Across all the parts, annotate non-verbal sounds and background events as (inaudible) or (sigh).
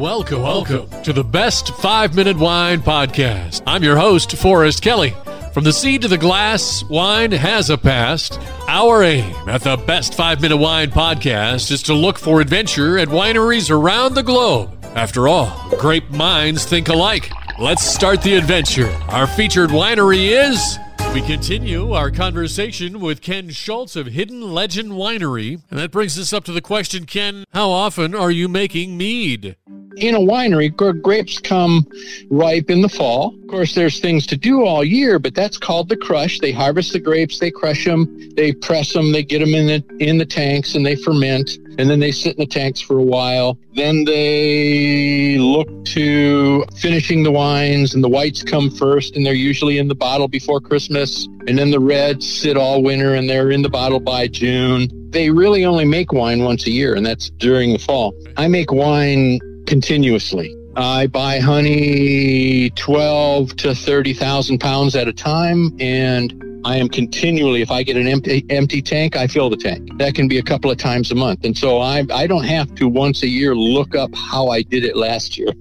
welcome, welcome to the Best Five Minute Wine Podcast. I'm your host, Forrest Kelly. From the seed to the glass, wine has a past. Our aim at the Best Five Minute Wine Podcast is to look for adventure at wineries around the globe. After all, grape minds think alike. Let's start the adventure. Our featured winery is. We continue our conversation with Ken Schultz of Hidden Legend Winery. And that brings us up to the question Ken, how often are you making mead? In a winery, grapes come ripe in the fall. Of course, there's things to do all year, but that's called the crush. They harvest the grapes, they crush them, they press them, they get them in the in the tanks, and they ferment, and then they sit in the tanks for a while. Then they look to finishing the wines, and the whites come first, and they're usually in the bottle before Christmas, and then the reds sit all winter, and they're in the bottle by June. They really only make wine once a year, and that's during the fall. I make wine continuously. I buy honey 12 to 30,000 pounds at a time and I am continually, if I get an empty, empty tank, I fill the tank. That can be a couple of times a month. And so I, I don't have to once a year look up how I did it last year.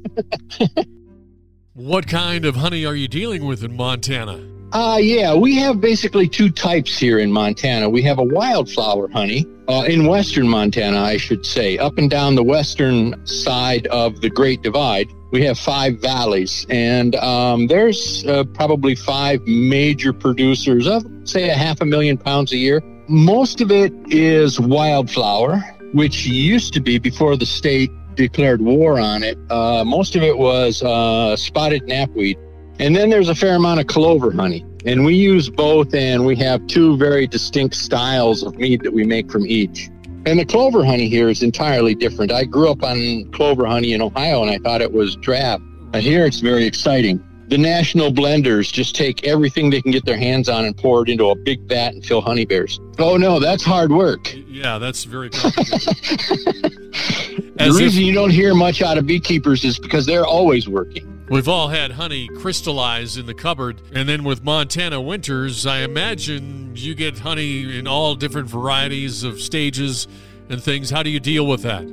(laughs) what kind of honey are you dealing with in Montana? Uh, yeah, we have basically two types here in Montana. We have a wildflower honey uh, in western Montana, I should say, up and down the western side of the Great Divide. We have five valleys, and um, there's uh, probably five major producers of, say, a half a million pounds a year. Most of it is wildflower, which used to be before the state declared war on it. Uh, most of it was uh, spotted knapweed and then there's a fair amount of clover honey. And we use both, and we have two very distinct styles of mead that we make from each. And the clover honey here is entirely different. I grew up on clover honey in Ohio, and I thought it was drab. But here it's very exciting. The national blenders just take everything they can get their hands on and pour it into a big vat and fill honey bears. Oh no, that's hard work. Yeah, that's very complicated. (laughs) the reason if- you don't hear much out of beekeepers is because they're always working. We've all had honey crystallize in the cupboard, and then with Montana winters, I imagine you get honey in all different varieties of stages and things. How do you deal with that?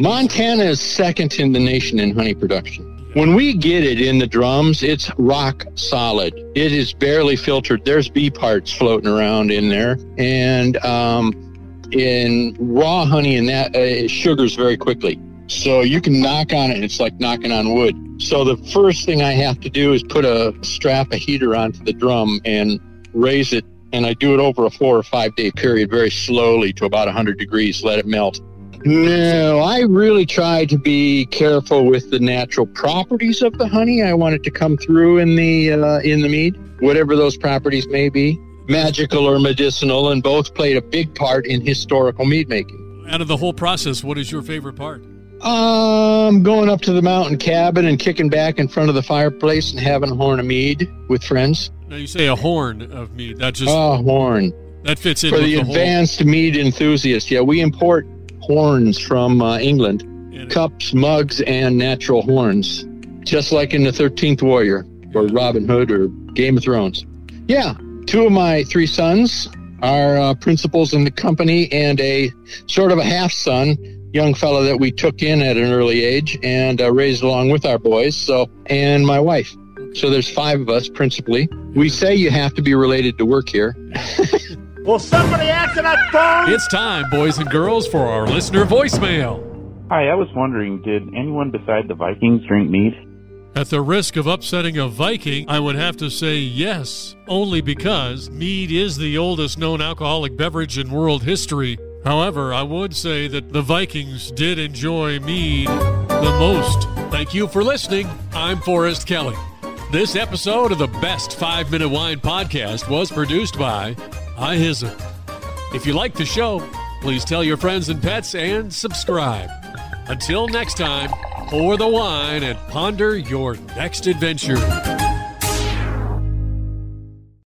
Montana is second in the nation in honey production. When we get it in the drums, it's rock solid. It is barely filtered. There's bee parts floating around in there, and um, in raw honey, and that uh, sugars very quickly. So you can knock on it, it's like knocking on wood. So the first thing I have to do is put a strap a heater onto the drum and raise it. And I do it over a four or five day period very slowly to about 100 degrees, let it melt. No, I really try to be careful with the natural properties of the honey. I want it to come through in the uh, in the mead, whatever those properties may be, magical or medicinal, and both played a big part in historical mead making. Out of the whole process, what is your favorite part? Um, going up to the mountain cabin and kicking back in front of the fireplace and having a horn of mead with friends. Now you say a horn of mead. That just oh horn. That fits in for the, the advanced whole... mead enthusiast. Yeah, we import horns from uh, England, and cups, mugs, and natural horns, just like in the Thirteenth Warrior or Robin Hood or Game of Thrones. Yeah, two of my three sons are uh, principals in the company, and a sort of a half son young fellow that we took in at an early age and uh, raised along with our boys. So, and my wife. So there's five of us principally. We say you have to be related to work here. (laughs) Will somebody answer that phone? It's time, boys and girls, for our listener voicemail. Hi, I was wondering, did anyone beside the Vikings drink mead? At the risk of upsetting a Viking, I would have to say yes, only because mead is the oldest known alcoholic beverage in world history. However, I would say that the Vikings did enjoy mead the most. Thank you for listening. I'm Forrest Kelly. This episode of the Best 5 Minute Wine Podcast was produced by iHizzle. If you like the show, please tell your friends and pets and subscribe. Until next time, pour the wine and ponder your next adventure.